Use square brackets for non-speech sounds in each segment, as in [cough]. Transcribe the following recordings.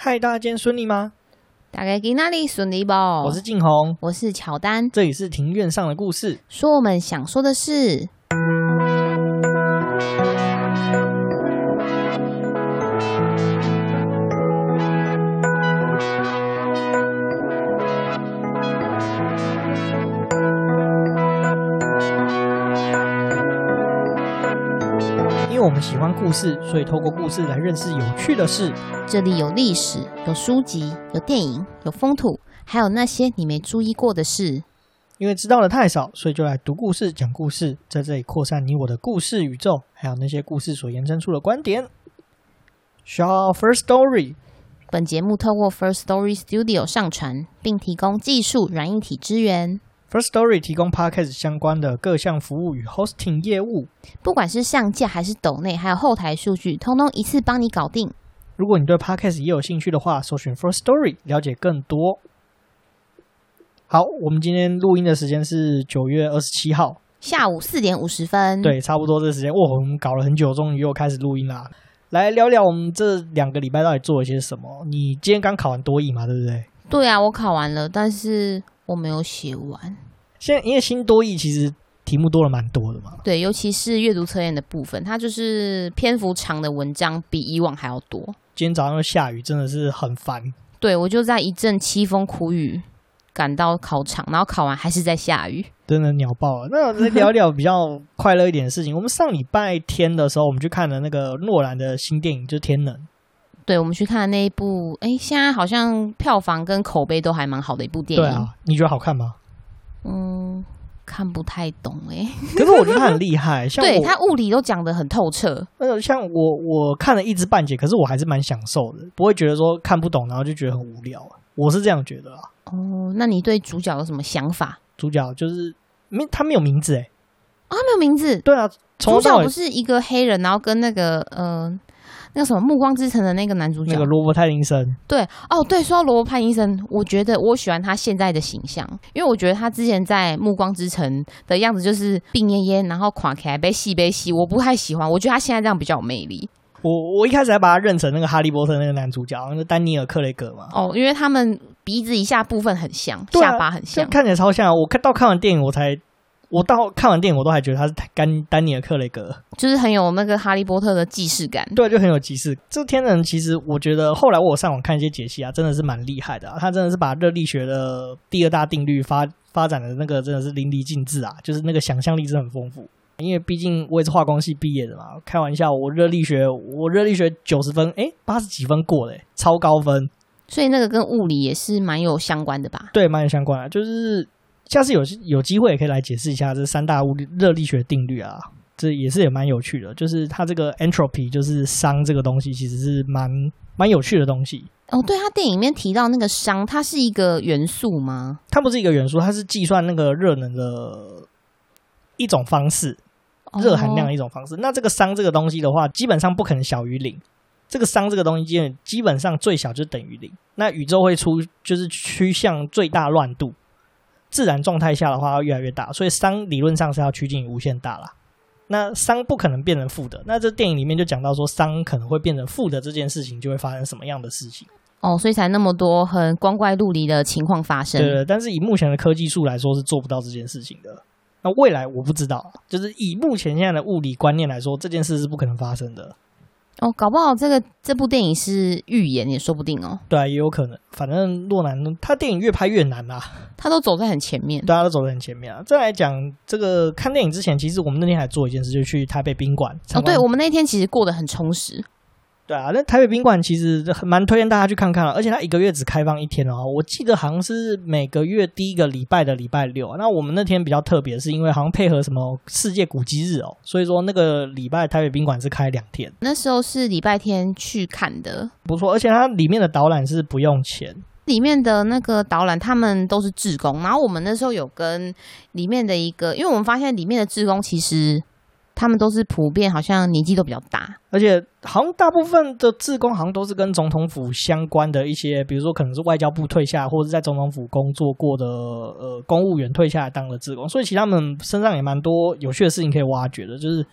嗨，大家今天顺利吗？大概在哪里顺利不？我是静红，我是乔丹，这里是庭院上的故事，说我们想说的事。故事，所以透过故事来认识有趣的事。这里有历史，有书籍，有电影，有风土，还有那些你没注意过的事。因为知道的太少，所以就来读故事、讲故事，在这里扩散你我的故事宇宙，还有那些故事所延伸出的观点。Shaw First Story，本节目透过 First Story Studio 上传，并提供技术软硬体支援。First Story 提供 Podcast 相关的各项服务与 Hosting 业务，不管是上架还是抖内，还有后台数据，通通一次帮你搞定。如果你对 Podcast 也有兴趣的话，搜寻 First Story 了解更多。好，我们今天录音的时间是九月二十七号下午四点五十分，对，差不多这时间。哇，我们搞了很久，终于又开始录音啦。来聊聊我们这两个礼拜到底做了些什么。你今天刚考完多艺嘛，对不对？对啊，我考完了，但是。我没有写完。现在因为新多义其实题目多了蛮多的嘛。对，尤其是阅读测验的部分，它就是篇幅长的文章比以往还要多。今天早上又下雨，真的是很烦。对，我就在一阵凄风苦雨赶到考场，然后考完还是在下雨，真的鸟爆了。那我们聊聊比较快乐一点的事情。我们上礼拜天的时候，我们去看了那个诺兰的新电影，就是《天能》。对，我们去看的那一部，哎，现在好像票房跟口碑都还蛮好的一部电影。对啊，你觉得好看吗？嗯，看不太懂哎。[laughs] 可是我觉得他很厉害，像对他物理都讲得很透彻。那个像我，我看了一知半解，可是我还是蛮享受的，不会觉得说看不懂，然后就觉得很无聊。我是这样觉得啊。哦，那你对主角有什么想法？主角就是没他没有名字哎。啊、哦，没有名字。对啊，主角不是一个黑人，然后跟那个嗯。呃那什么《暮光之城》的那个男主角，那个罗伯·派丁森。对，哦，对，说到罗伯·派丁森，我觉得我喜欢他现在的形象，因为我觉得他之前在《暮光之城》的样子就是病恹恹，然后垮起来被戏被戏，我不太喜欢。我觉得他现在这样比较有魅力。我我一开始还把他认成那个《哈利波特》那个男主角，那个丹尼尔·克雷格嘛。哦，因为他们鼻子以下部分很像，啊、下巴很像，看起来超像。我看到看完电影，我才。我到看完电影，我都还觉得他是丹丹尼尔·克雷格，就是很有那个哈利波特的既视感。对，就很有既视。这天人其实，我觉得后来我上网看一些解析啊，真的是蛮厉害的啊。他真的是把热力学的第二大定律发发展的那个真的是淋漓尽致啊，就是那个想象力是很丰富。因为毕竟我也是化工系毕业的嘛，开玩笑，我热力学我热力学九十分，诶，八十几分过嘞，超高分。所以那个跟物理也是蛮有相关的吧？对，蛮有相关的，就是。下次有有机会也可以来解释一下这三大物理热力学定律啊，这也是也蛮有趣的。就是它这个 entropy，就是熵这个东西，其实是蛮蛮有趣的东西。哦，对，它电影里面提到那个熵，它是一个元素吗？它不是一个元素，它是计算那个热能的一种方式，热含量的一种方式。哦、那这个熵这个东西的话，基本上不可能小于零。这个熵这个东西基本基本上最小就等于零。那宇宙会出就是趋向最大乱度。自然状态下的话，会越来越大，所以熵理论上是要趋近于无限大啦。那熵不可能变成负的，那这电影里面就讲到说，熵可能会变成负的这件事情，就会发生什么样的事情？哦，所以才那么多很光怪陆离的情况发生。对，对，但是以目前的科技术来说，是做不到这件事情的。那未来我不知道，就是以目前现在的物理观念来说，这件事是不可能发生的。哦，搞不好这个这部电影是预言也说不定哦。对啊，也有可能。反正诺兰他电影越拍越难啊，他都走在很前面。对啊，都走在很前面啊。再来讲这个看电影之前，其实我们那天还做一件事，就去台北宾馆。哦，对，我们那天其实过得很充实。对啊，那台北宾馆其实蛮推荐大家去看看了，而且它一个月只开放一天哦。我记得好像是每个月第一个礼拜的礼拜六。那我们那天比较特别，是因为好像配合什么世界古迹日哦，所以说那个礼拜台北宾馆是开两天。那时候是礼拜天去看的，不错，而且它里面的导览是不用钱，里面的那个导览他们都是志工，然后我们那时候有跟里面的一个，因为我们发现里面的志工其实。他们都是普遍好像年纪都比较大，而且好像大部分的志工好像都是跟总统府相关的一些，比如说可能是外交部退下，或者是在总统府工作过的呃公务员退下来当了志工，所以其实他们身上也蛮多有趣的事情可以挖掘的。就是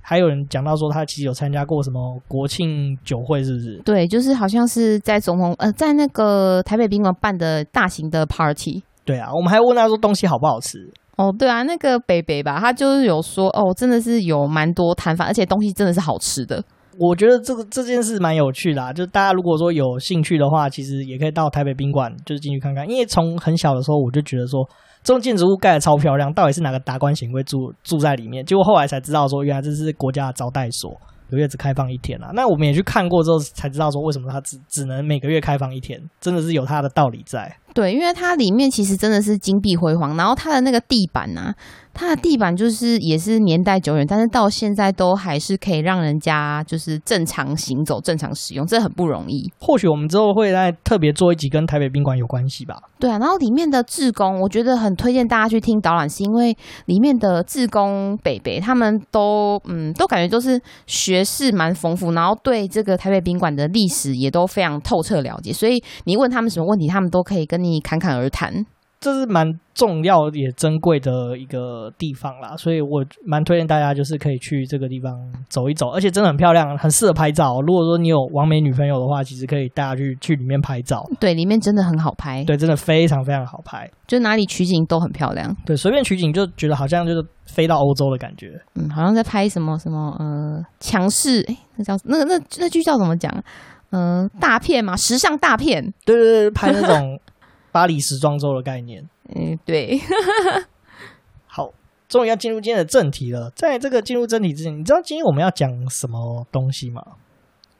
还有人讲到说他其实有参加过什么国庆酒会，是不是？对，就是好像是在总统呃，在那个台北宾馆办的大型的 party。对啊，我们还问他说东西好不好吃。哦，对啊，那个北北吧，他就是有说哦，真的是有蛮多摊贩，而且东西真的是好吃的。我觉得这个这件事蛮有趣的啊，就大家如果说有兴趣的话，其实也可以到台北宾馆，就是进去看看。因为从很小的时候我就觉得说，这种建筑物盖的超漂亮，到底是哪个达官显贵住住在里面？结果后来才知道说，原来这是国家的招待所。个月只开放一天啊，那我们也去看过之后才知道说，为什么它只只能每个月开放一天，真的是有它的道理在。对，因为它里面其实真的是金碧辉煌，然后它的那个地板呐、啊，它的地板就是也是年代久远，但是到现在都还是可以让人家就是正常行走、正常使用，这很不容易。或许我们之后会再特别做一集跟台北宾馆有关系吧。对啊，然后里面的志工，我觉得很推荐大家去听导览，是因为里面的志工北北他们都嗯都感觉都是学识蛮丰富，然后对这个台北宾馆的历史也都非常透彻了解，所以你问他们什么问题，他们都可以跟你侃侃而谈。这是蛮重要也珍贵的一个地方啦，所以我蛮推荐大家就是可以去这个地方走一走，而且真的很漂亮，很适合拍照。如果说你有完美女朋友的话，其实可以带她去去里面拍照。对，里面真的很好拍。对，真的非常非常好拍，就哪里取景都很漂亮。对，随便取景就觉得好像就是飞到欧洲的感觉。嗯，好像在拍什么什么呃强势，哎，那叫那个那那句叫怎么讲？嗯、呃，大片嘛，时尚大片。对对对，拍那种。巴黎时装周的概念，嗯，对。好，终于要进入今天的正题了。在这个进入正题之前，你知道今天我们要讲什么东西吗？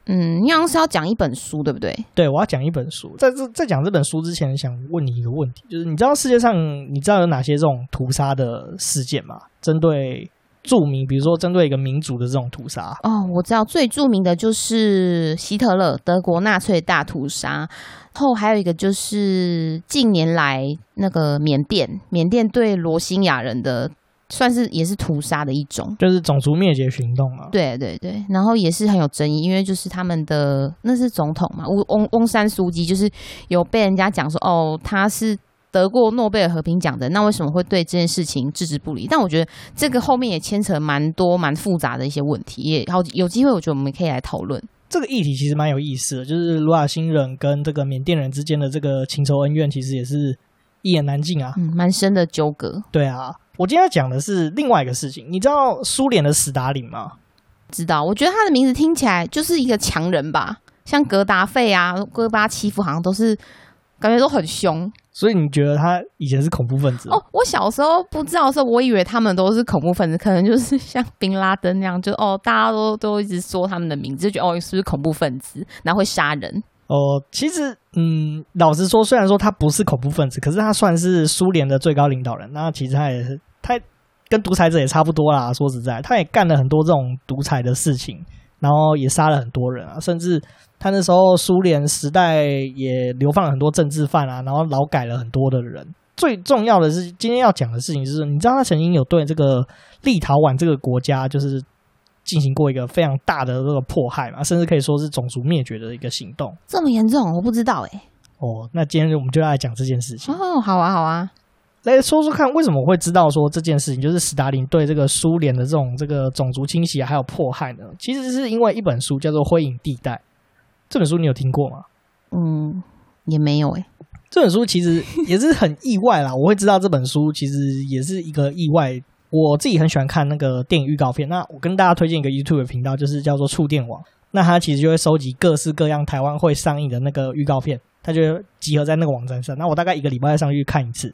嗯，你好像是要讲一本书，对不对？对，我要讲一本书。在这在讲这本书之前，想问你一个问题，就是你知道世界上你知道有哪些这种屠杀的事件吗？针对著名，比如说针对一个民族的这种屠杀。哦，我知道最著名的就是希特勒德国纳粹大屠杀。后还有一个就是近年来那个缅甸，缅甸对罗兴亚人的算是也是屠杀的一种，就是种族灭绝行动啊。对对对，然后也是很有争议，因为就是他们的那是总统嘛，翁翁翁山苏姬就是有被人家讲说哦，他是得过诺贝尔和平奖的，那为什么会对这件事情置之不理？但我觉得这个后面也牵扯蛮多蛮复杂的一些问题，也好有机会，我觉得我们可以来讨论。这个议题其实蛮有意思的，就是卢瓦星人跟这个缅甸人之间的这个情仇恩怨，其实也是一言难尽啊，嗯，蛮深的纠葛。对啊，我今天要讲的是另外一个事情，你知道苏联的史达林吗？知道，我觉得他的名字听起来就是一个强人吧，像格达费啊、戈巴契夫，好像都是感觉都很凶。所以你觉得他以前是恐怖分子？哦，我小时候不知道的时候，我以为他们都是恐怖分子，可能就是像宾拉登那样，就哦，大家都都一直说他们的名字，就觉得哦，是不是恐怖分子，然后会杀人？哦，其实，嗯，老实说，虽然说他不是恐怖分子，可是他算是苏联的最高领导人。那其实他也是，他跟独裁者也差不多啦。说实在，他也干了很多这种独裁的事情，然后也杀了很多人啊，甚至。他那时候苏联时代也流放了很多政治犯啊，然后劳改了很多的人。最重要的是，今天要讲的事情是，你知道他曾经有对这个立陶宛这个国家，就是进行过一个非常大的这个迫害嘛，甚至可以说是种族灭绝的一个行动。这么严重？我不知道哎、欸。哦，那今天我们就要来讲这件事情。哦，好啊，好啊，来说说看，为什么我会知道说这件事情，就是斯大林对这个苏联的这种这个种族清洗还有迫害呢？其实是因为一本书叫做《灰影地带》。这本书你有听过吗？嗯，也没有诶、欸。这本书其实也是很意外啦。我会知道这本书其实也是一个意外。我自己很喜欢看那个电影预告片。那我跟大家推荐一个 YouTube 频道，就是叫做触电网。那它其实就会收集各式各样台湾会上映的那个预告片，它就集合在那个网站上。那我大概一个礼拜上去看一次，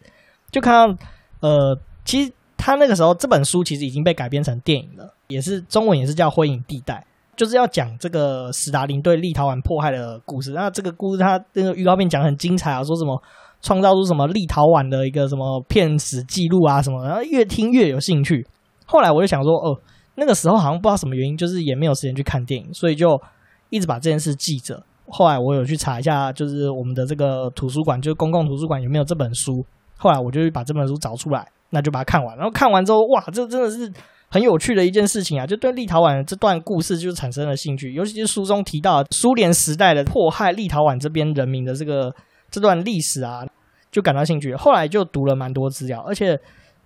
就看到呃，其实他那个时候这本书其实已经被改编成电影了，也是中文也是叫《灰影地带》。就是要讲这个史达林对立陶宛迫害的故事。那这个故事，他这个预告片讲很精彩啊，说什么创造出什么立陶宛的一个什么骗史记录啊什么，然后越听越有兴趣。后来我就想说，哦，那个时候好像不知道什么原因，就是也没有时间去看电影，所以就一直把这件事记着。后来我有去查一下，就是我们的这个图书馆，就是公共图书馆有没有这本书。后来我就把这本书找出来，那就把它看完。然后看完之后，哇，这真的是。很有趣的一件事情啊，就对立陶宛这段故事就产生了兴趣，尤其是书中提到苏联时代的迫害立陶宛这边人民的这个这段历史啊，就感到兴趣。后来就读了蛮多资料，而且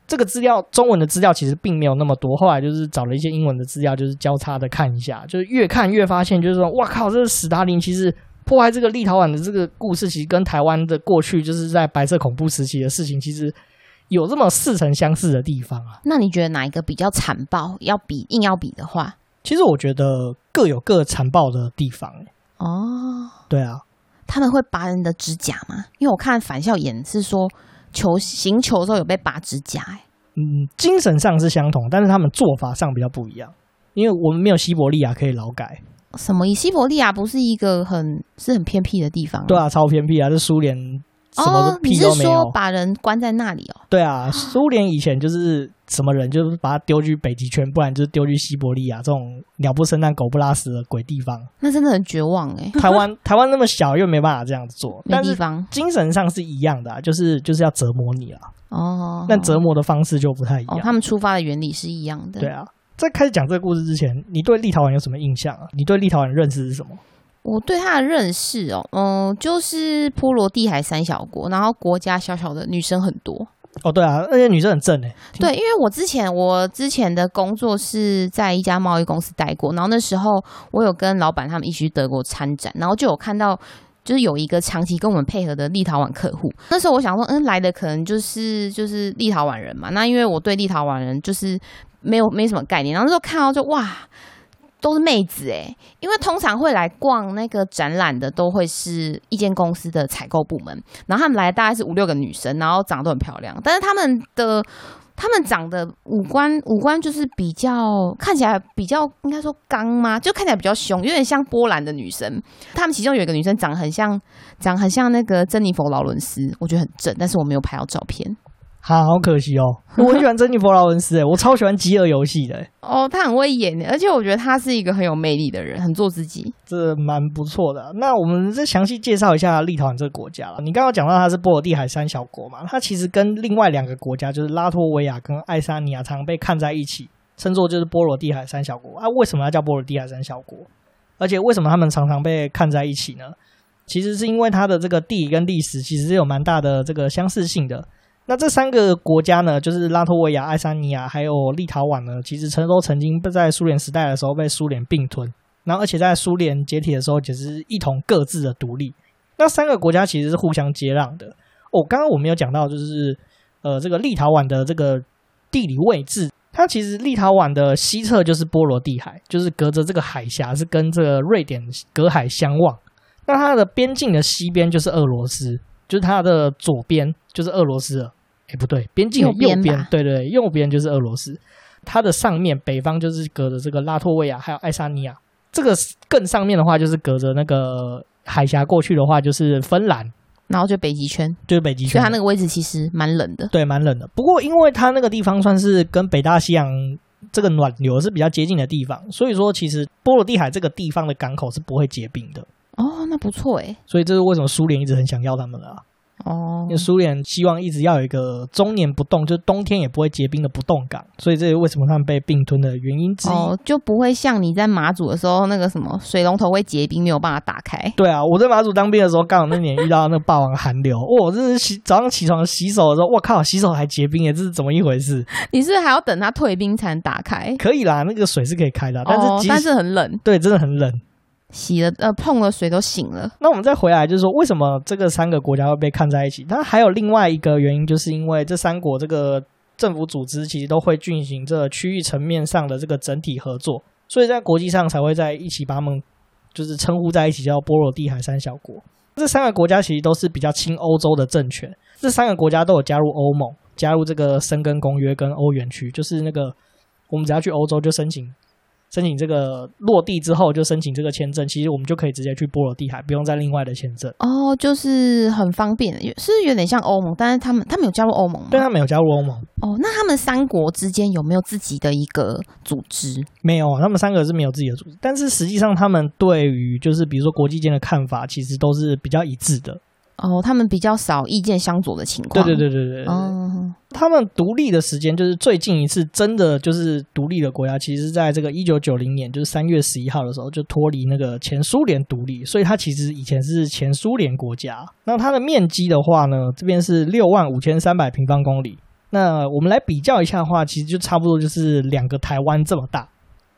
这个资料中文的资料其实并没有那么多，后来就是找了一些英文的资料，就是交叉的看一下，就是越看越发现，就是说，哇靠，这个史达林其实破坏这个立陶宛的这个故事，其实跟台湾的过去就是在白色恐怖时期的事情，其实有这么似曾相似的地方啊。那你觉得哪一个比较残暴？要比硬要比的话，其实我觉得各有各残暴的地方。哦，对啊，他们会拔人的指甲吗？因为我看反校演是说。球行球的时候有被拔指甲，欸，嗯，精神上是相同，但是他们做法上比较不一样，因为我们没有西伯利亚可以劳改。什么？以西伯利亚不是一个很是很偏僻的地方？对啊，超偏僻啊，是苏联什么屁都没有，哦，你是说把人关在那里哦？对啊，苏联以前就是。什么人就是把他丢去北极圈，不然就是丢去西伯利亚这种鸟不生蛋、狗不拉屎的鬼地方。那真的很绝望哎、欸！[laughs] [laughs] 台湾台湾那么小，又没办法这样子做。没地方，精神上是一样的、啊，就是就是要折磨你了。哦，但折磨的方式就不太一样。哦、他们出发的原理是一样的。对啊，在开始讲这个故事之前，你对立陶宛有什么印象啊？你对立陶宛的认识是什么？我对他的认识哦，嗯、呃，就是波罗的海三小国，然后国家小小的，女生很多。哦，对啊，而且女生很正诶。对，因为我之前我之前的工作是在一家贸易公司待过，然后那时候我有跟老板他们一起去德国参展，然后就有看到，就是有一个长期跟我们配合的立陶宛客户。那时候我想说，嗯，来的可能就是就是立陶宛人嘛。那因为我对立陶宛人就是没有没什么概念，然后那时候看到就哇。都是妹子诶，因为通常会来逛那个展览的都会是一间公司的采购部门，然后他们来大概是五六个女生，然后长得都很漂亮，但是他们的他们长得五官五官就是比较看起来比较应该说刚吗？就看起来比较凶，有点像波兰的女生。他们其中有一个女生长得很像，长得很像那个珍妮佛劳伦斯，我觉得很正，但是我没有拍到照片。好，好可惜哦！[laughs] 我很喜欢珍妮佛劳伦斯，诶，我超喜欢饥饿游戏的。哦，他很会演，而且我觉得他是一个很有魅力的人，很做自己，这蛮不错的。那我们再详细介绍一下立陶宛这个国家了。你刚刚讲到它是波罗的海三小国嘛，它其实跟另外两个国家，就是拉脱维亚跟爱沙尼亚，常被看在一起，称作就是波罗的海三小国啊。为什么要叫波罗的海三小国？而且为什么他们常常被看在一起呢？其实是因为它的这个地理跟历史其实是有蛮大的这个相似性的。那这三个国家呢，就是拉脱维亚、爱沙尼亚还有立陶宛呢，其实曾都曾经在苏联时代的时候被苏联并吞，然后而且在苏联解体的时候，只是一同各自的独立。那三个国家其实是互相接壤的。哦，刚刚我们有讲到，就是呃，这个立陶宛的这个地理位置，它其实立陶宛的西侧就是波罗的海，就是隔着这个海峡是跟这个瑞典隔海相望。那它的边境的西边就是俄罗斯。就是它的左边就是俄罗斯了，哎、欸，不对，边境的右边，对对，右边就是俄罗斯。它的上面北方就是隔着这个拉脱维亚还有爱沙尼亚，这个更上面的话就是隔着那个海峡过去的话就是芬兰，然后就北极圈，就是北极圈。所以它那个位置其实蛮冷的，对，蛮冷的。不过因为它那个地方算是跟北大西洋这个暖流是比较接近的地方，所以说其实波罗的海这个地方的港口是不会结冰的。哦，那不错诶。所以这是为什么苏联一直很想要他们啊？哦，因为苏联希望一直要有一个终年不动，就是冬天也不会结冰的不动港，所以这是为什么他们被并吞的原因之一。哦，就不会像你在马祖的时候那个什么水龙头会结冰，没有办法打开。对啊，我在马祖当兵的时候，刚好那年遇到那个霸王寒流，[laughs] 哇，这是洗早上起床洗手的时候，我靠，洗手还结冰耶，这是怎么一回事？[laughs] 你是不是还要等它退冰才能打开？可以啦，那个水是可以开的，但是、哦、但是很冷，对，真的很冷。洗了呃碰了水都醒了。那我们再回来，就是说为什么这个三个国家会被看在一起？它还有另外一个原因，就是因为这三国这个政府组织其实都会进行这区域层面上的这个整体合作，所以在国际上才会在一起把他们就是称呼在一起，叫波罗的海三小国。这三个国家其实都是比较亲欧洲的政权，这三个国家都有加入欧盟，加入这个申根公约跟欧元区，就是那个我们只要去欧洲就申请。申请这个落地之后就申请这个签证，其实我们就可以直接去波罗的海，不用再另外的签证。哦，就是很方便，是有点像欧盟，但是他们他们有加入欧盟吗？对，他们有加入欧盟。哦，那他们三国之间有没有自己的一个组织？没有，他们三个是没有自己的组织，但是实际上他们对于就是比如说国际间的看法，其实都是比较一致的。哦，他们比较少意见相左的情况。对对对对对，对。哦，他们独立的时间就是最近一次真的就是独立的国家，其实是在这个一九九零年，就是三月十一号的时候就脱离那个前苏联独立，所以它其实以前是前苏联国家。那它的面积的话呢，这边是六万五千三百平方公里，那我们来比较一下的话，其实就差不多就是两个台湾这么大。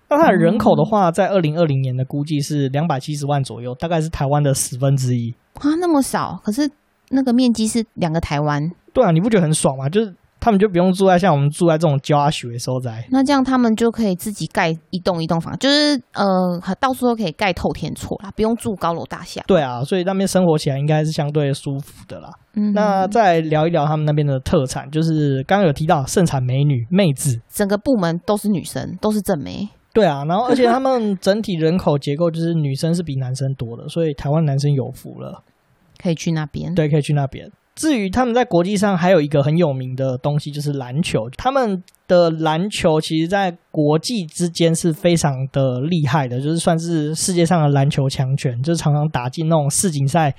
那它的人口的话，在二零二零年的估计是两百七十万左右，大概是台湾的十分之一啊，那么少。可是那个面积是两个台湾。对啊，你不觉得很爽吗？就是。他们就不用住在像我们住在这种郊区的所在，那这样他们就可以自己盖一栋一栋房，就是呃，到处都可以盖透天厝啦，不用住高楼大厦。对啊，所以那边生活起来应该是相对舒服的啦。嗯，那再聊一聊他们那边的特产，就是刚刚有提到盛产美女妹子，整个部门都是女生，都是正妹。对啊，然后而且他们整体人口结构就是女生是比男生多的，所以台湾男生有福了，可以去那边。对，可以去那边。至于他们在国际上还有一个很有名的东西，就是篮球。他们的篮球其实，在国际之间是非常的厉害的，就是算是世界上的篮球强权，就是常常打进那种世锦赛，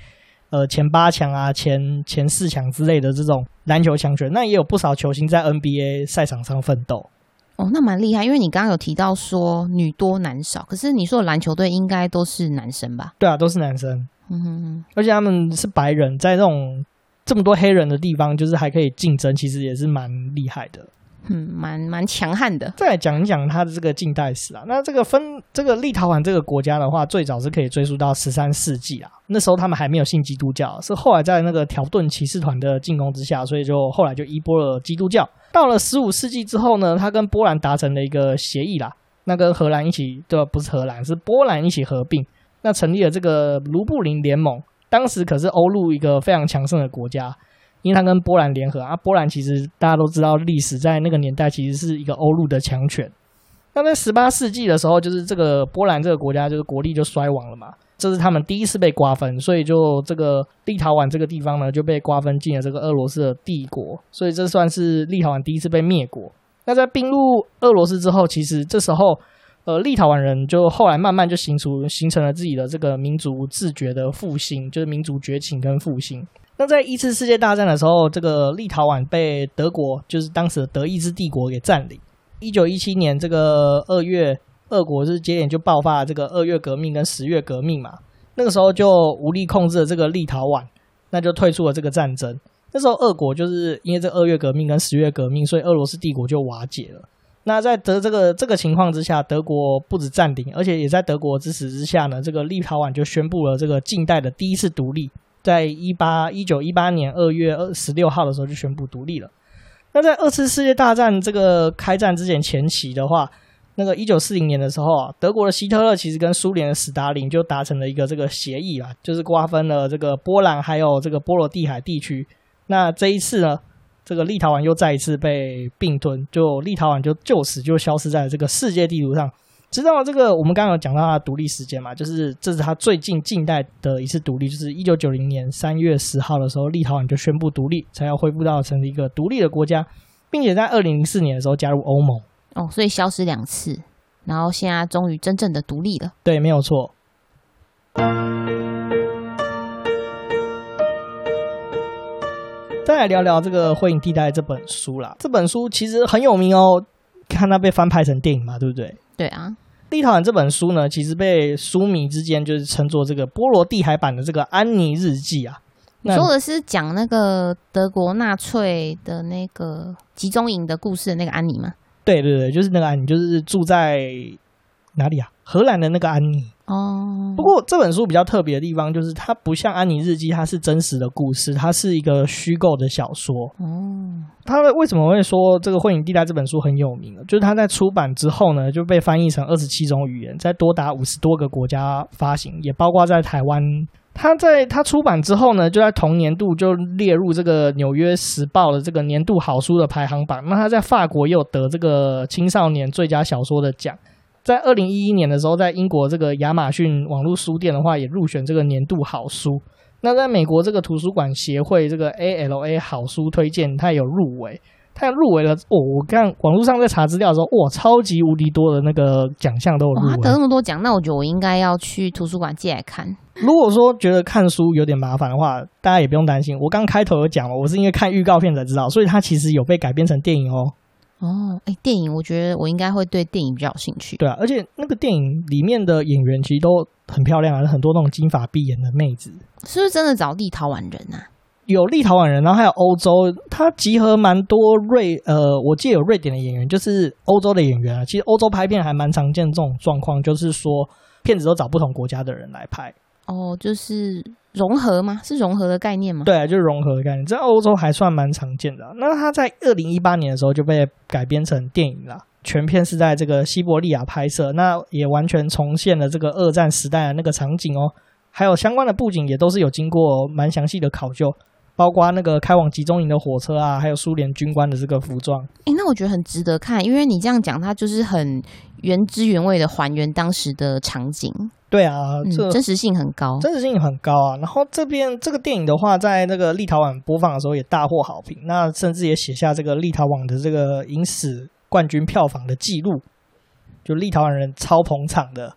呃，前八强啊，前前四强之类的这种篮球强权。那也有不少球星在 NBA 赛场上奋斗。哦，那蛮厉害，因为你刚刚有提到说女多男少，可是你说的篮球队应该都是男生吧？对啊，都是男生。嗯哼哼，而且他们是白人，在这种。这么多黑人的地方，就是还可以竞争，其实也是蛮厉害的，嗯，蛮蛮强悍的。再来讲一讲它的这个近代史啊，那这个分这个立陶宛这个国家的话，最早是可以追溯到十三世纪啊，那时候他们还没有信基督教，是后来在那个条顿骑士团的进攻之下，所以就后来就依波了基督教。到了十五世纪之后呢，他跟波兰达成了一个协议啦，那跟荷兰一起，对，不是荷兰，是波兰一起合并，那成立了这个卢布林联盟。当时可是欧陆一个非常强盛的国家，因为它跟波兰联合啊。波兰其实大家都知道，历史在那个年代其实是一个欧陆的强权。那在十八世纪的时候，就是这个波兰这个国家就是国力就衰亡了嘛，这是他们第一次被瓜分，所以就这个立陶宛这个地方呢就被瓜分进了这个俄罗斯的帝国，所以这算是立陶宛第一次被灭国。那在并入俄罗斯之后，其实这时候。呃，立陶宛人就后来慢慢就形成形成了自己的这个民族自觉的复兴，就是民族觉醒跟复兴。那在一次世界大战的时候，这个立陶宛被德国，就是当时的德意志帝国给占领。一九一七年这个二月，俄国是接连就爆发了这个二月革命跟十月革命嘛。那个时候就无力控制了这个立陶宛，那就退出了这个战争。那时候俄国就是因为这二月革命跟十月革命，所以俄罗斯帝国就瓦解了。那在德这个这个情况之下，德国不止占领，而且也在德国支持之下呢，这个立陶宛就宣布了这个近代的第一次独立，在一八一九一八年二月二十六号的时候就宣布独立了。那在二次世界大战这个开战之前前期的话，那个一九四零年的时候啊，德国的希特勒其实跟苏联的史达林就达成了一个这个协议啊，就是瓜分了这个波兰还有这个波罗的海地区。那这一次呢，这个立陶宛又再一次被并吞，就立陶宛就就此就消失在了这个世界地图上。直到这个我们刚刚有讲到它的独立时间嘛，就是这是它最近近代的一次独立，就是一九九零年三月十号的时候，立陶宛就宣布独立，才要恢复到成为一个独立的国家，并且在二零零四年的时候加入欧盟。哦，所以消失两次，然后现在终于真正的独立了。对，没有错。再来聊聊这个《灰影地带》这本书啦。这本书其实很有名哦，看它被翻拍成电影嘛，对不对？对啊。立陶宛这本书呢，其实被书迷之间就是称作这个波罗的海版的这个《安妮日记》啊。你说的是讲那个德国纳粹的那个集中营的故事的那个安妮吗？对对对，就是那个安妮，就是住在哪里啊？荷兰的那个安妮。哦，不过这本书比较特别的地方就是，它不像《安妮日记》，它是真实的故事，它是一个虚构的小说。哦，它为什么会说这个《幻影地带》这本书很有名呢？就是它在出版之后呢，就被翻译成二十七种语言，在多达五十多个国家发行，也包括在台湾。它在它出版之后呢，就在同年度就列入这个《纽约时报》的这个年度好书的排行榜。那它在法国也有得这个青少年最佳小说的奖。在二零一一年的时候，在英国这个亚马逊网络书店的话，也入选这个年度好书。那在美国这个图书馆协会这个 ALA 好书推荐，它也有入围，它也入围了。哦，我看网络上在查资料的时候，哇，超级无敌多的那个奖项都有入围。他得那么多奖，那我觉得我应该要去图书馆借来看。如果说觉得看书有点麻烦的话，大家也不用担心。我刚开头有讲了，我是因为看预告片才知道，所以它其实有被改编成电影哦。哦，哎，电影，我觉得我应该会对电影比较有兴趣。对啊，而且那个电影里面的演员其实都很漂亮啊，很多那种金发碧眼的妹子。是不是真的找立陶宛人啊？有立陶宛人，然后还有欧洲，他集合蛮多瑞呃，我记得有瑞典的演员，就是欧洲的演员啊。其实欧洲拍片还蛮常见这种状况，就是说片子都找不同国家的人来拍。哦，就是融合吗？是融合的概念吗？对啊，就是融合的概念，在欧洲还算蛮常见的。那它在二零一八年的时候就被改编成电影了。全片是在这个西伯利亚拍摄，那也完全重现了这个二战时代的那个场景哦，还有相关的布景也都是有经过蛮详细的考究，包括那个开往集中营的火车啊，还有苏联军官的这个服装。诶，那我觉得很值得看，因为你这样讲，它就是很原汁原味的还原当时的场景。对啊，这、嗯、真实性很高，真实性很高啊。然后这边这个电影的话，在那个立陶宛播放的时候也大获好评，那甚至也写下这个立陶宛的这个影史。冠军票房的记录，就立陶宛人超捧场的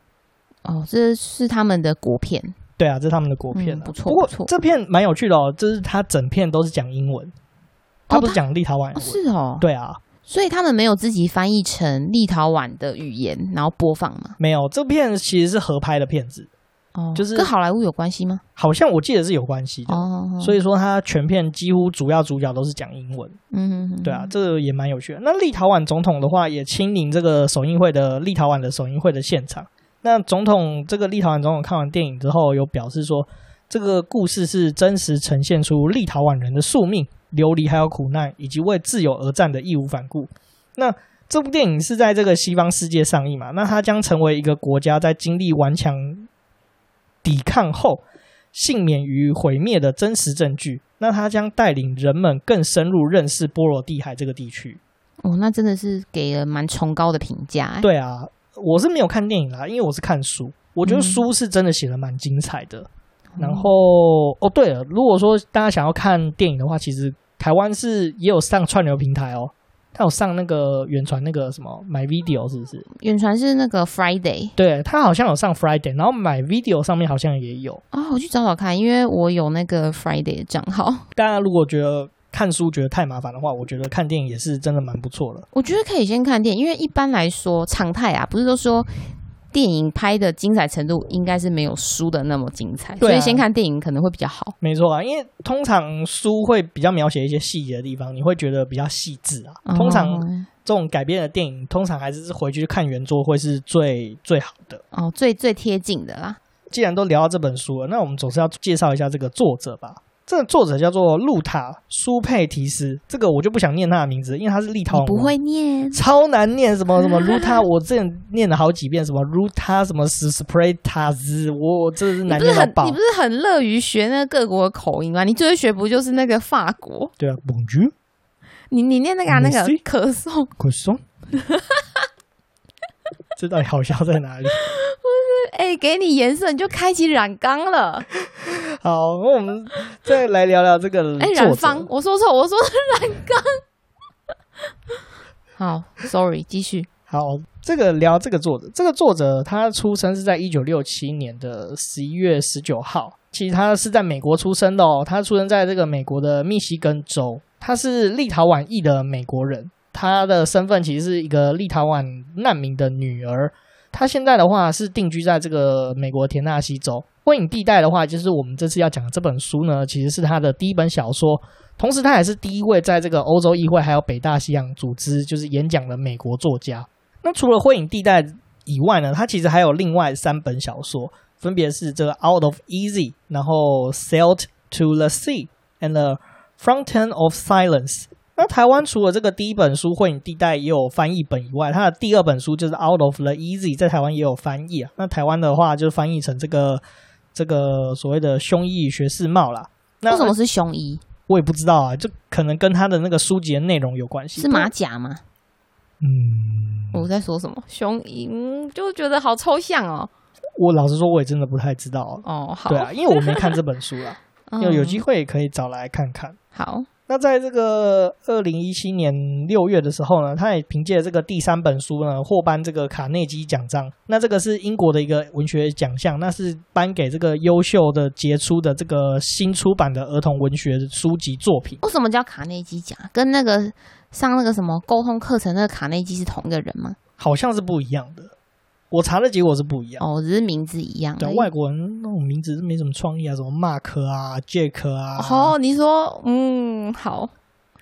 哦，这是他们的国片，对啊，这是他们的国片，嗯，不错。不过这片蛮有趣的哦，就是它整片都是讲英文，他不是讲立陶宛是哦，对啊，所以他们没有自己翻译成立陶宛的语言，然后播放吗？没有，这片其实是合拍的片子。哦，就是跟好莱坞有关系吗？好像我记得是有关系的。哦，所以说它全片几乎主要主角都是讲英文。嗯哼哼，对啊，这个也蛮有趣的。那立陶宛总统的话也亲临这个首映会的立陶宛的首映会的现场。那总统这个立陶宛总统看完电影之后，有表示说，这个故事是真实呈现出立陶宛人的宿命、流离还有苦难，以及为自由而战的义无反顾。那这部电影是在这个西方世界上映嘛？那它将成为一个国家在经历顽强。抵抗后幸免于毁灭的真实证据，那它将带领人们更深入认识波罗的海这个地区。哦，那真的是给了蛮崇高的评价。对啊，我是没有看电影啦，因为我是看书，我觉得书是真的写的蛮精彩的。嗯、然后，哦，对了，如果说大家想要看电影的话，其实台湾是也有上串流平台哦。他有上那个远传那个什么 My Video 是不是？远传是那个 Friday，对，他好像有上 Friday，然后 My Video 上面好像也有啊、哦，我去找找看，因为我有那个 Friday 的账号。大家如果觉得看书觉得太麻烦的话，我觉得看电影也是真的蛮不错的。我觉得可以先看电影，因为一般来说常态啊，不是都说。电影拍的精彩程度应该是没有书的那么精彩，所以先看电影可能会比较好。没错啊，因为通常书会比较描写一些细节的地方，你会觉得比较细致啊。通常这种改编的电影，通常还是回去看原作会是最最好的哦，最最贴近的啦。既然都聊到这本书了，那我们总是要介绍一下这个作者吧。这个作者叫做露塔苏佩提斯，这个我就不想念他的名字，因为他是立陶宛，不会念，超难念，什么什么路塔，我之前念了好几遍，什么路塔，什么斯斯普雷塔兹，我我真的是难念到爆。你不是很乐于学那个各国的口音吗？你最会学不就是那个法国？对啊，Bonjour，你你念那个、啊、那个可颂可颂，[laughs] 这到底好笑在哪里？哎、欸，给你颜色，你就开启染缸了。好，那我们再来聊聊这个。哎、欸，染坊，我说错，我说染缸。[laughs] 好，sorry，继续。好，这个聊这个作者，这个作者他出生是在一九六七年的十一月十九号。其实他是在美国出生的哦，他出生在这个美国的密西根州，他是立陶宛裔的美国人，他的身份其实是一个立陶宛难民的女儿。她现在的话是定居在这个美国田纳西州。灰影地带的话，就是我们这次要讲的这本书呢，其实是他的第一本小说，同时他也是第一位在这个欧洲议会还有北大西洋组织就是演讲的美国作家。那除了灰影地带以外呢，他其实还有另外三本小说，分别是这个 Out of Easy，然后 Sailed to the Sea and the Fountain of Silence。那台湾除了这个第一本书《灰影地带》也有翻译本以外，它的第二本书就是《Out of the Easy》，在台湾也有翻译啊。那台湾的话就翻译成这个这个所谓的“胸衣学士帽”啦。那为什么是胸衣？我也不知道啊，就可能跟他的那个书籍的内容有关系。是马甲吗？嗯，我在说什么？胸衣就觉得好抽象哦。我老实说，我也真的不太知道哦。好，对啊，因为我没看这本书啦，有有机会可以找来看看。好。那在这个二零一七年六月的时候呢，他也凭借这个第三本书呢获颁这个卡内基奖章。那这个是英国的一个文学奖项，那是颁给这个优秀的杰出的这个新出版的儿童文学书籍作品。为什么叫卡内基奖？跟那个上那个什么沟通课程那个卡内基是同一个人吗？好像是不一样的。我查的结果是不一样哦，只是名字一样。对，外国人那种名字是没什么创意啊，什么 Mark 啊、Jack 啊。哦，你说，嗯，好，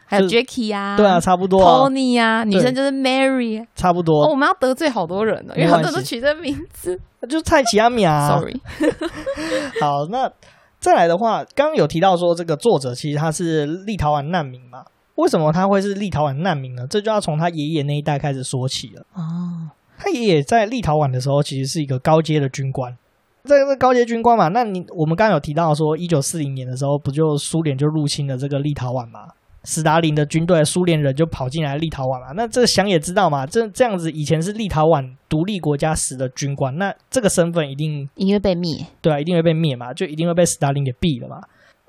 还有 Jackie 啊，对啊，差不多。Tony 啊，女生就是 Mary，差不多。哦，我们要得罪好多人了，因为很多人都取这名字，[laughs] 就是蔡奇阿米啊。Sorry。[laughs] [laughs] 好，那再来的话，刚刚有提到说这个作者其实他是立陶宛难民嘛？为什么他会是立陶宛难民呢？这就要从他爷爷那一代开始说起了。哦。他爷爷在立陶宛的时候，其实是一个高阶的军官。这个是高阶军官嘛？那你我们刚刚有提到说，一九四零年的时候，不就苏联就入侵了这个立陶宛嘛？斯大林的军队，苏联人就跑进来立陶宛了？那这想也知道嘛？这这样子，以前是立陶宛独立国家时的军官，那这个身份一定一定会被灭，对啊，一定会被灭嘛？就一定会被斯大林给毙了嘛？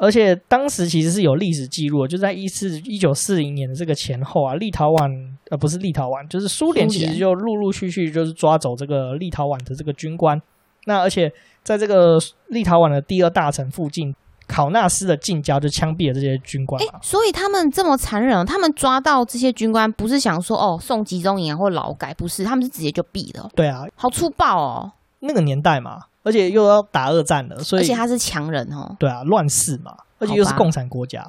而且当时其实是有历史记录，就在一四一九四零年的这个前后啊，立陶宛呃不是立陶宛，就是苏联其实就陆陆续续就是抓走这个立陶宛的这个军官。那而且在这个立陶宛的第二大城附近，考纳斯的近郊就枪毙了这些军官。哎，所以他们这么残忍，他们抓到这些军官不是想说哦送集中营或劳改，不是，他们是直接就毙了。对啊，好粗暴哦。那个年代嘛。而且又要打二战了，所以而且他是强人哦。对啊，乱世嘛，而且又是共产国家。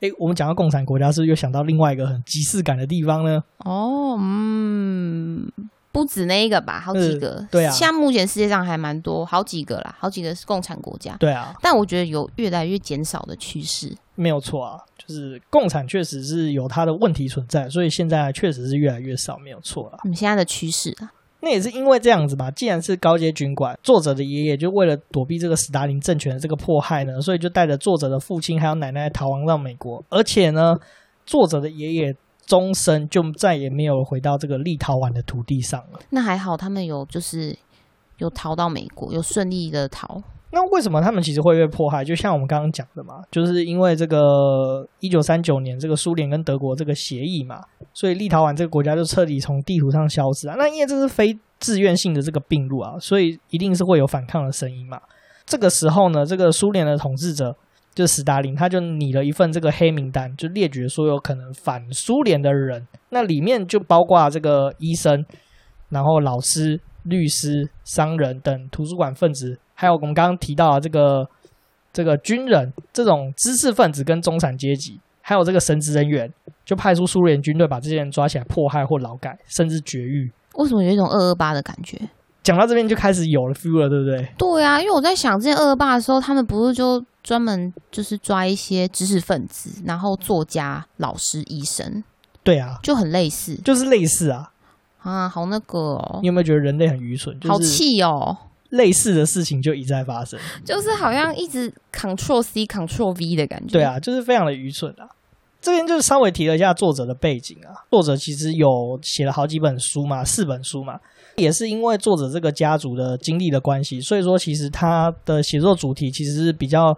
哎，我们讲到共产国家，是不是又想到另外一个很即视感的地方呢？哦，嗯，不止那一个吧，好几个。对啊，像目前世界上还蛮多，好几个啦，好几个是共产国家。对啊，但我觉得有越来越减少的趋势。没有错啊，就是共产确实是有它的问题存在，所以现在确实是越来越少，没有错啊。我们现在的趋势啊。那也是因为这样子吧，既然是高阶军官，作者的爷爷就为了躲避这个斯大林政权的这个迫害呢，所以就带着作者的父亲还有奶奶逃亡到美国，而且呢，作者的爷爷终身就再也没有回到这个立陶宛的土地上了。那还好，他们有就是有逃到美国，有顺利的逃。那为什么他们其实会被迫害？就像我们刚刚讲的嘛，就是因为这个一九三九年这个苏联跟德国这个协议嘛，所以立陶宛这个国家就彻底从地图上消失啊。那因为这是非自愿性的这个并入啊，所以一定是会有反抗的声音嘛。这个时候呢，这个苏联的统治者就斯大林，他就拟了一份这个黑名单，就列举所有可能反苏联的人，那里面就包括这个医生，然后老师、律师、商人等图书馆分子。还有我们刚刚提到的这个这个军人这种知识分子跟中产阶级，还有这个神职人员，就派出苏联军队把这些人抓起来迫害或劳改，甚至绝育。为什么有一种二二八的感觉？讲到这边就开始有了 feel 了，对不对？对啊，因为我在想，之前二二八的时候，他们不是就专门就是抓一些知识分子，然后作家、老师、医生。对啊，就很类似，就是类似啊啊，好那个哦。你有没有觉得人类很愚蠢？就是、好气哦。类似的事情就一再发生，就是好像一直 Control C Control V 的感觉。对啊，就是非常的愚蠢啊。这边就是稍微提了一下作者的背景啊。作者其实有写了好几本书嘛，四本书嘛，也是因为作者这个家族的经历的关系，所以说其实他的写作主题其实是比较。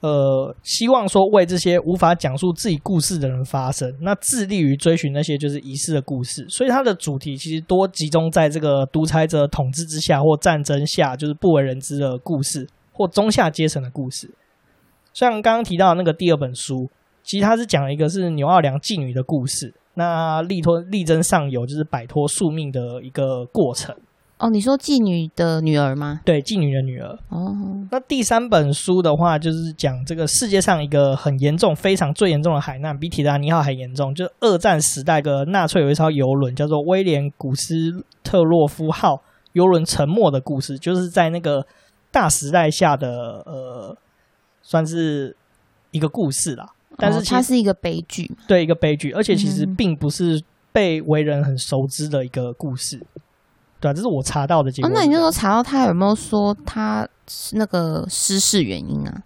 呃，希望说为这些无法讲述自己故事的人发声，那致力于追寻那些就是遗失的故事。所以它的主题其实多集中在这个独裁者统治之下或战争下，就是不为人知的故事，或中下阶层的故事。像刚刚提到那个第二本书，其实它是讲一个是牛二良妓女的故事，那力托力争上游就是摆脱宿命的一个过程。哦，你说妓女的女儿吗？对，妓女的女儿。哦，那第三本书的话，就是讲这个世界上一个很严重、非常最严重的海难，比铁达尼号还严重。就是二战时代的纳粹有一艘游轮，叫做威廉古斯特洛夫号游轮沉没的故事，就是在那个大时代下的呃，算是一个故事啦。但是、哦、它是一个悲剧，对，一个悲剧，而且其实并不是被为人很熟知的一个故事。对啊，这是我查到的结果。哦，那你就说查到他有没有说他是那个失事原因啊？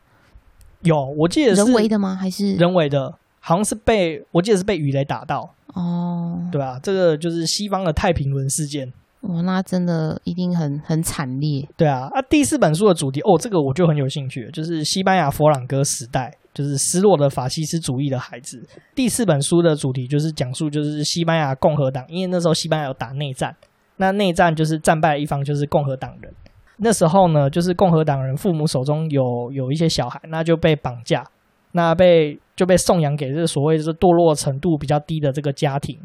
有，我记得是人为的吗？还是人为的？好像是被我记得是被鱼雷打到哦，对吧？这个就是西方的太平轮事件。哇，那真的一定很很惨烈。对啊，啊，第四本书的主题哦，这个我就很有兴趣，就是西班牙佛朗哥时代，就是失落的法西斯主义的孩子。第四本书的主题就是讲述就是西班牙共和党，因为那时候西班牙有打内战。那内战就是战败的一方就是共和党人，那时候呢，就是共和党人父母手中有有一些小孩，那就被绑架，那被就被送养给这个所谓就是堕落程度比较低的这个家庭。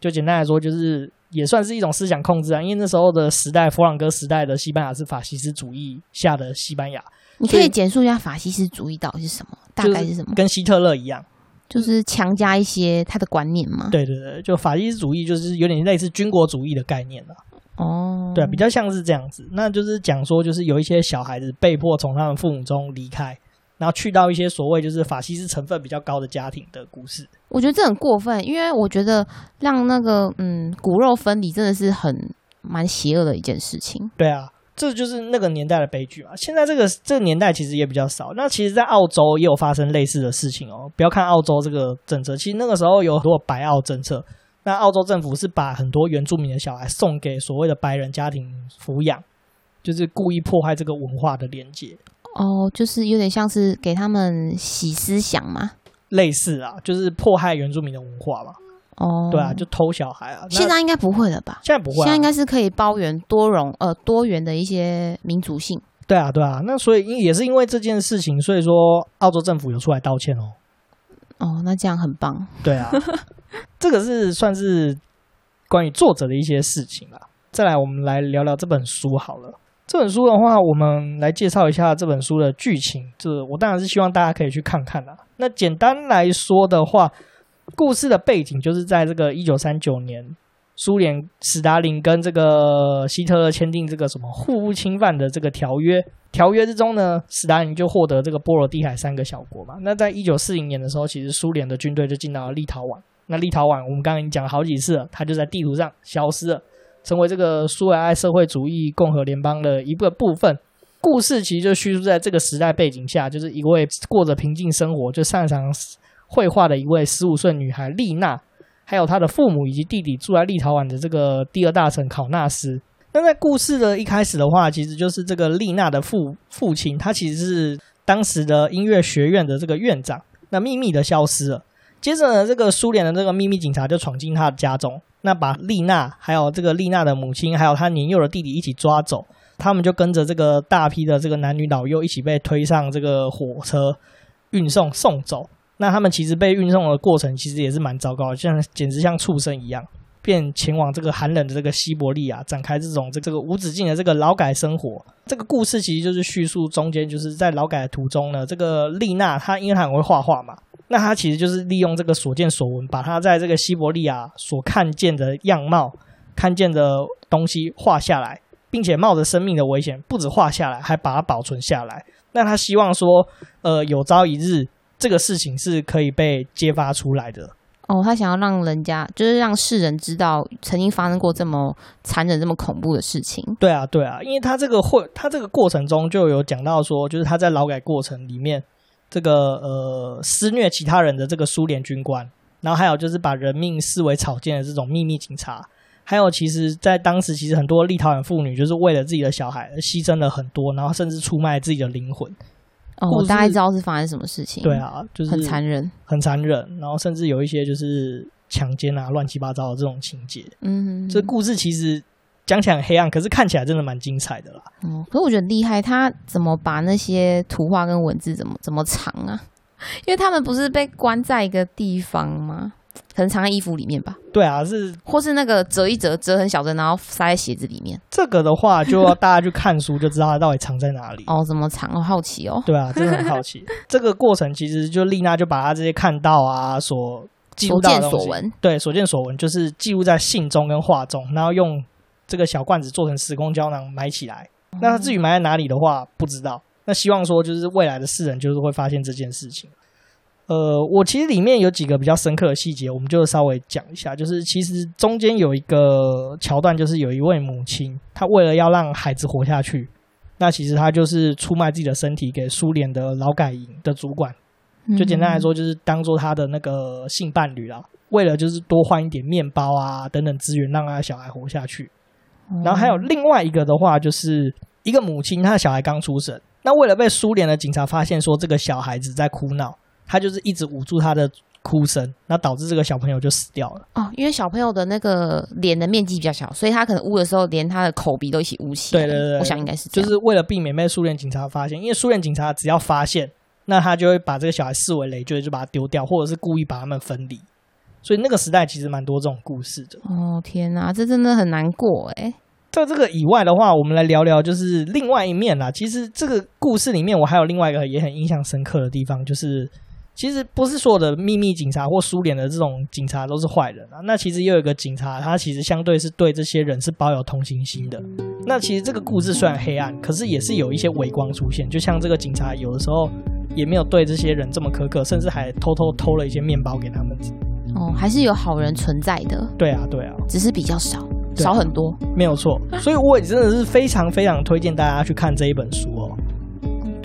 就简单来说，就是也算是一种思想控制啊。因为那时候的时代，佛朗哥时代的西班牙是法西斯主义下的西班牙。你可以简述一下法西斯主义到底是什么？大概是什么？跟希特勒一样，就是强加一些他的观念嘛？对对对，就法西斯主义就是有点类似军国主义的概念了。哦，对，比较像是这样子。那就是讲说，就是有一些小孩子被迫从他们父母中离开。然后去到一些所谓就是法西斯成分比较高的家庭的故事，我觉得这很过分，因为我觉得让那个嗯骨肉分离真的是很蛮邪恶的一件事情。对啊，这就是那个年代的悲剧嘛。现在这个这个年代其实也比较少。那其实，在澳洲也有发生类似的事情哦。不要看澳洲这个政策，其实那个时候有很多白澳政策。那澳洲政府是把很多原住民的小孩送给所谓的白人家庭抚养，就是故意破坏这个文化的连接。哦，就是有点像是给他们洗思想嘛，类似啊，就是迫害原住民的文化嘛。哦，对啊，就偷小孩啊。现在应该不会了吧？现在不会啊，现在应该是可以包圆多容呃多元的一些民族性。对啊，对啊。那所以也是因为这件事情，所以说澳洲政府有出来道歉哦。哦，那这样很棒。对啊，[laughs] 这个是算是关于作者的一些事情啦。再来，我们来聊聊这本书好了。这本书的话，我们来介绍一下这本书的剧情。这我当然是希望大家可以去看看啦。那简单来说的话，故事的背景就是在这个一九三九年，苏联史达林跟这个希特勒签订这个什么互不侵犯的这个条约。条约之中呢，史达林就获得这个波罗的海三个小国嘛。那在一九四零年的时候，其实苏联的军队就进到了立陶宛。那立陶宛，我们刚刚已经讲了好几次了，它就在地图上消失了。成为这个苏维埃社会主义共和联邦的一个部分。故事其实就叙述在这个时代背景下，就是一位过着平静生活、就擅长绘画的一位十五岁女孩丽娜，还有她的父母以及弟弟住在立陶宛的这个第二大城考纳斯。那在故事的一开始的话，其实就是这个丽娜的父父亲，他其实是当时的音乐学院的这个院长，那秘密的消失了。接着呢，这个苏联的这个秘密警察就闯进他的家中。那把丽娜，还有这个丽娜的母亲，还有她年幼的弟弟一起抓走，他们就跟着这个大批的这个男女老幼一起被推上这个火车，运送送走。那他们其实被运送的过程其实也是蛮糟糕的，像简直像畜生一样，便前往这个寒冷的这个西伯利亚，展开这种这这个无止境的这个劳改生活。这个故事其实就是叙述中间就是在劳改的途中呢，这个丽娜她因为她很会画画嘛。那他其实就是利用这个所见所闻，把他在这个西伯利亚所看见的样貌、看见的东西画下来，并且冒着生命的危险，不止画下来，还把它保存下来。那他希望说，呃，有朝一日这个事情是可以被揭发出来的。哦，他想要让人家，就是让世人知道曾经发生过这么残忍、这么恐怖的事情。对啊，对啊，因为他这个会，他这个过程中就有讲到说，就是他在劳改过程里面。这个呃，施虐其他人的这个苏联军官，然后还有就是把人命视为草芥的这种秘密警察，还有其实，在当时其实很多立陶宛妇女就是为了自己的小孩而牺牲了很多，然后甚至出卖自己的灵魂。哦，我大概知道是发生什么事情。对啊，就是很残忍，很残忍，然后甚至有一些就是强奸啊、乱七八糟的这种情节。嗯哼哼，这故事其实。讲起来很黑暗，可是看起来真的蛮精彩的啦。哦，可是我觉得厉害，他怎么把那些图画跟文字怎么怎么藏啊？因为他们不是被关在一个地方吗？可能藏在衣服里面吧。对啊，是或是那个折一折，折很小的，然后塞在鞋子里面。这个的话，就要大家去看书就知道它到底藏在哪里。哦，怎么藏？我好奇哦。对啊，真的很好奇。[laughs] 这个过程其实就丽娜就把她这些看到啊，所记录到的，所闻，对，所见所闻就是记录在信中跟画中，然后用。这个小罐子做成时空胶囊埋起来，那它至于埋在哪里的话，不知道。那希望说就是未来的世人就是会发现这件事情。呃，我其实里面有几个比较深刻的细节，我们就稍微讲一下。就是其实中间有一个桥段，就是有一位母亲，她为了要让孩子活下去，那其实她就是出卖自己的身体给苏联的劳改营的主管，就简单来说就是当做她的那个性伴侣啦，为了就是多换一点面包啊等等资源，让她的小孩活下去。然后还有另外一个的话，就是一个母亲，她的小孩刚出生，那为了被苏联的警察发现说这个小孩子在哭闹，她就是一直捂住他的哭声，那导致这个小朋友就死掉了。哦，因为小朋友的那个脸的面积比较小，所以他可能捂的时候连他的口鼻都一起捂起来。对对对，我想应该是就是为了避免被苏联警察发现，因为苏联警察只要发现，那他就会把这个小孩视为累赘，就把他丢掉，或者是故意把他们分离。所以那个时代其实蛮多这种故事的。哦天哪，这真的很难过哎。在这个以外的话，我们来聊聊就是另外一面啦。其实这个故事里面，我还有另外一个也很印象深刻的地方，就是其实不是所有的秘密警察或苏联的这种警察都是坏人啊。那其实又有一个警察，他其实相对是对这些人是抱有同情心的。那其实这个故事虽然黑暗，可是也是有一些微光出现。就像这个警察有的时候也没有对这些人这么苛刻，甚至还偷偷偷了一些面包给他们。哦，还是有好人存在的。对啊，对啊，只是比较少。少很多，没有错，所以我也真的是非常非常推荐大家去看这一本书哦。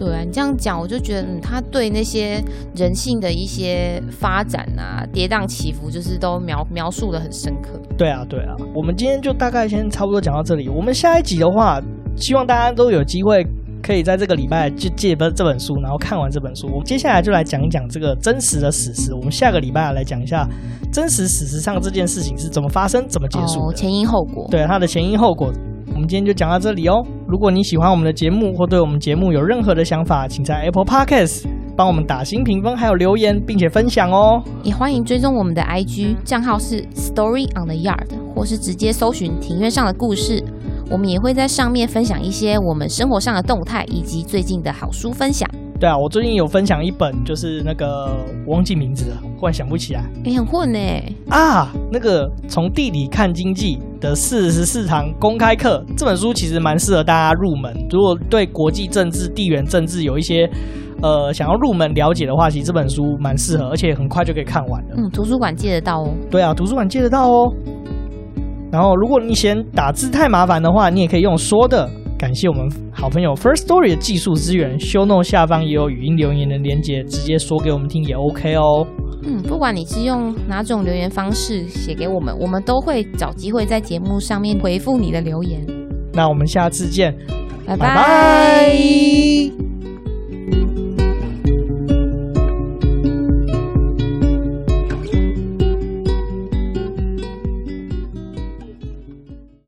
对啊，你这样讲，我就觉得他对那些人性的一些发展啊、跌宕起伏，就是都描描述的很深刻。对啊，对啊，我们今天就大概先差不多讲到这里。我们下一集的话，希望大家都有机会。可以在这个礼拜就借本这本书，然后看完这本书。我们接下来就来讲一讲这个真实的史实。我们下个礼拜来讲一下真实史实上这件事情是怎么发生、怎么结束的，哦、前因后果。对，它的前因后果。我们今天就讲到这里哦。如果你喜欢我们的节目，或对我们节目有任何的想法，请在 Apple Podcast 帮我们打新评分，还有留言，并且分享哦。也欢迎追踪我们的 IG 账号是 Story on the Yard，或是直接搜寻庭院上的故事。我们也会在上面分享一些我们生活上的动态，以及最近的好书分享。对啊，我最近有分享一本，就是那个我忘记名字了，忽然想不起来。哎、欸，很混呢。啊，那个从地理看经济的四十四堂公开课，这本书其实蛮适合大家入门。如果对国际政治、地缘政治有一些呃想要入门了解的话，其实这本书蛮适合，而且很快就可以看完了。嗯，图书馆借得到哦。对啊，图书馆借得到哦。然后，如果你嫌打字太麻烦的话，你也可以用说的。感谢我们好朋友 First Story 的技术资源，Show Note 下方也有语音留言的连接，直接说给我们听也 OK 哦。嗯，不管你是用哪种留言方式写给我们，我们都会找机会在节目上面回复你的留言。那我们下次见，拜拜。